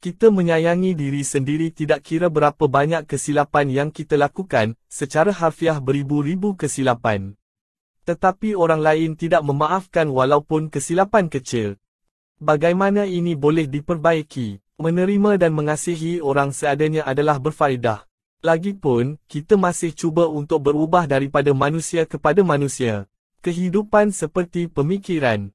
Kita menyayangi diri sendiri tidak kira berapa banyak kesilapan yang kita lakukan, secara harfiah beribu-ribu kesilapan. Tetapi orang lain tidak memaafkan walaupun kesilapan kecil. Bagaimana ini boleh diperbaiki? Menerima dan mengasihi orang seadanya adalah berfaedah. Lagipun, kita masih cuba untuk berubah daripada manusia kepada manusia. Kehidupan seperti pemikiran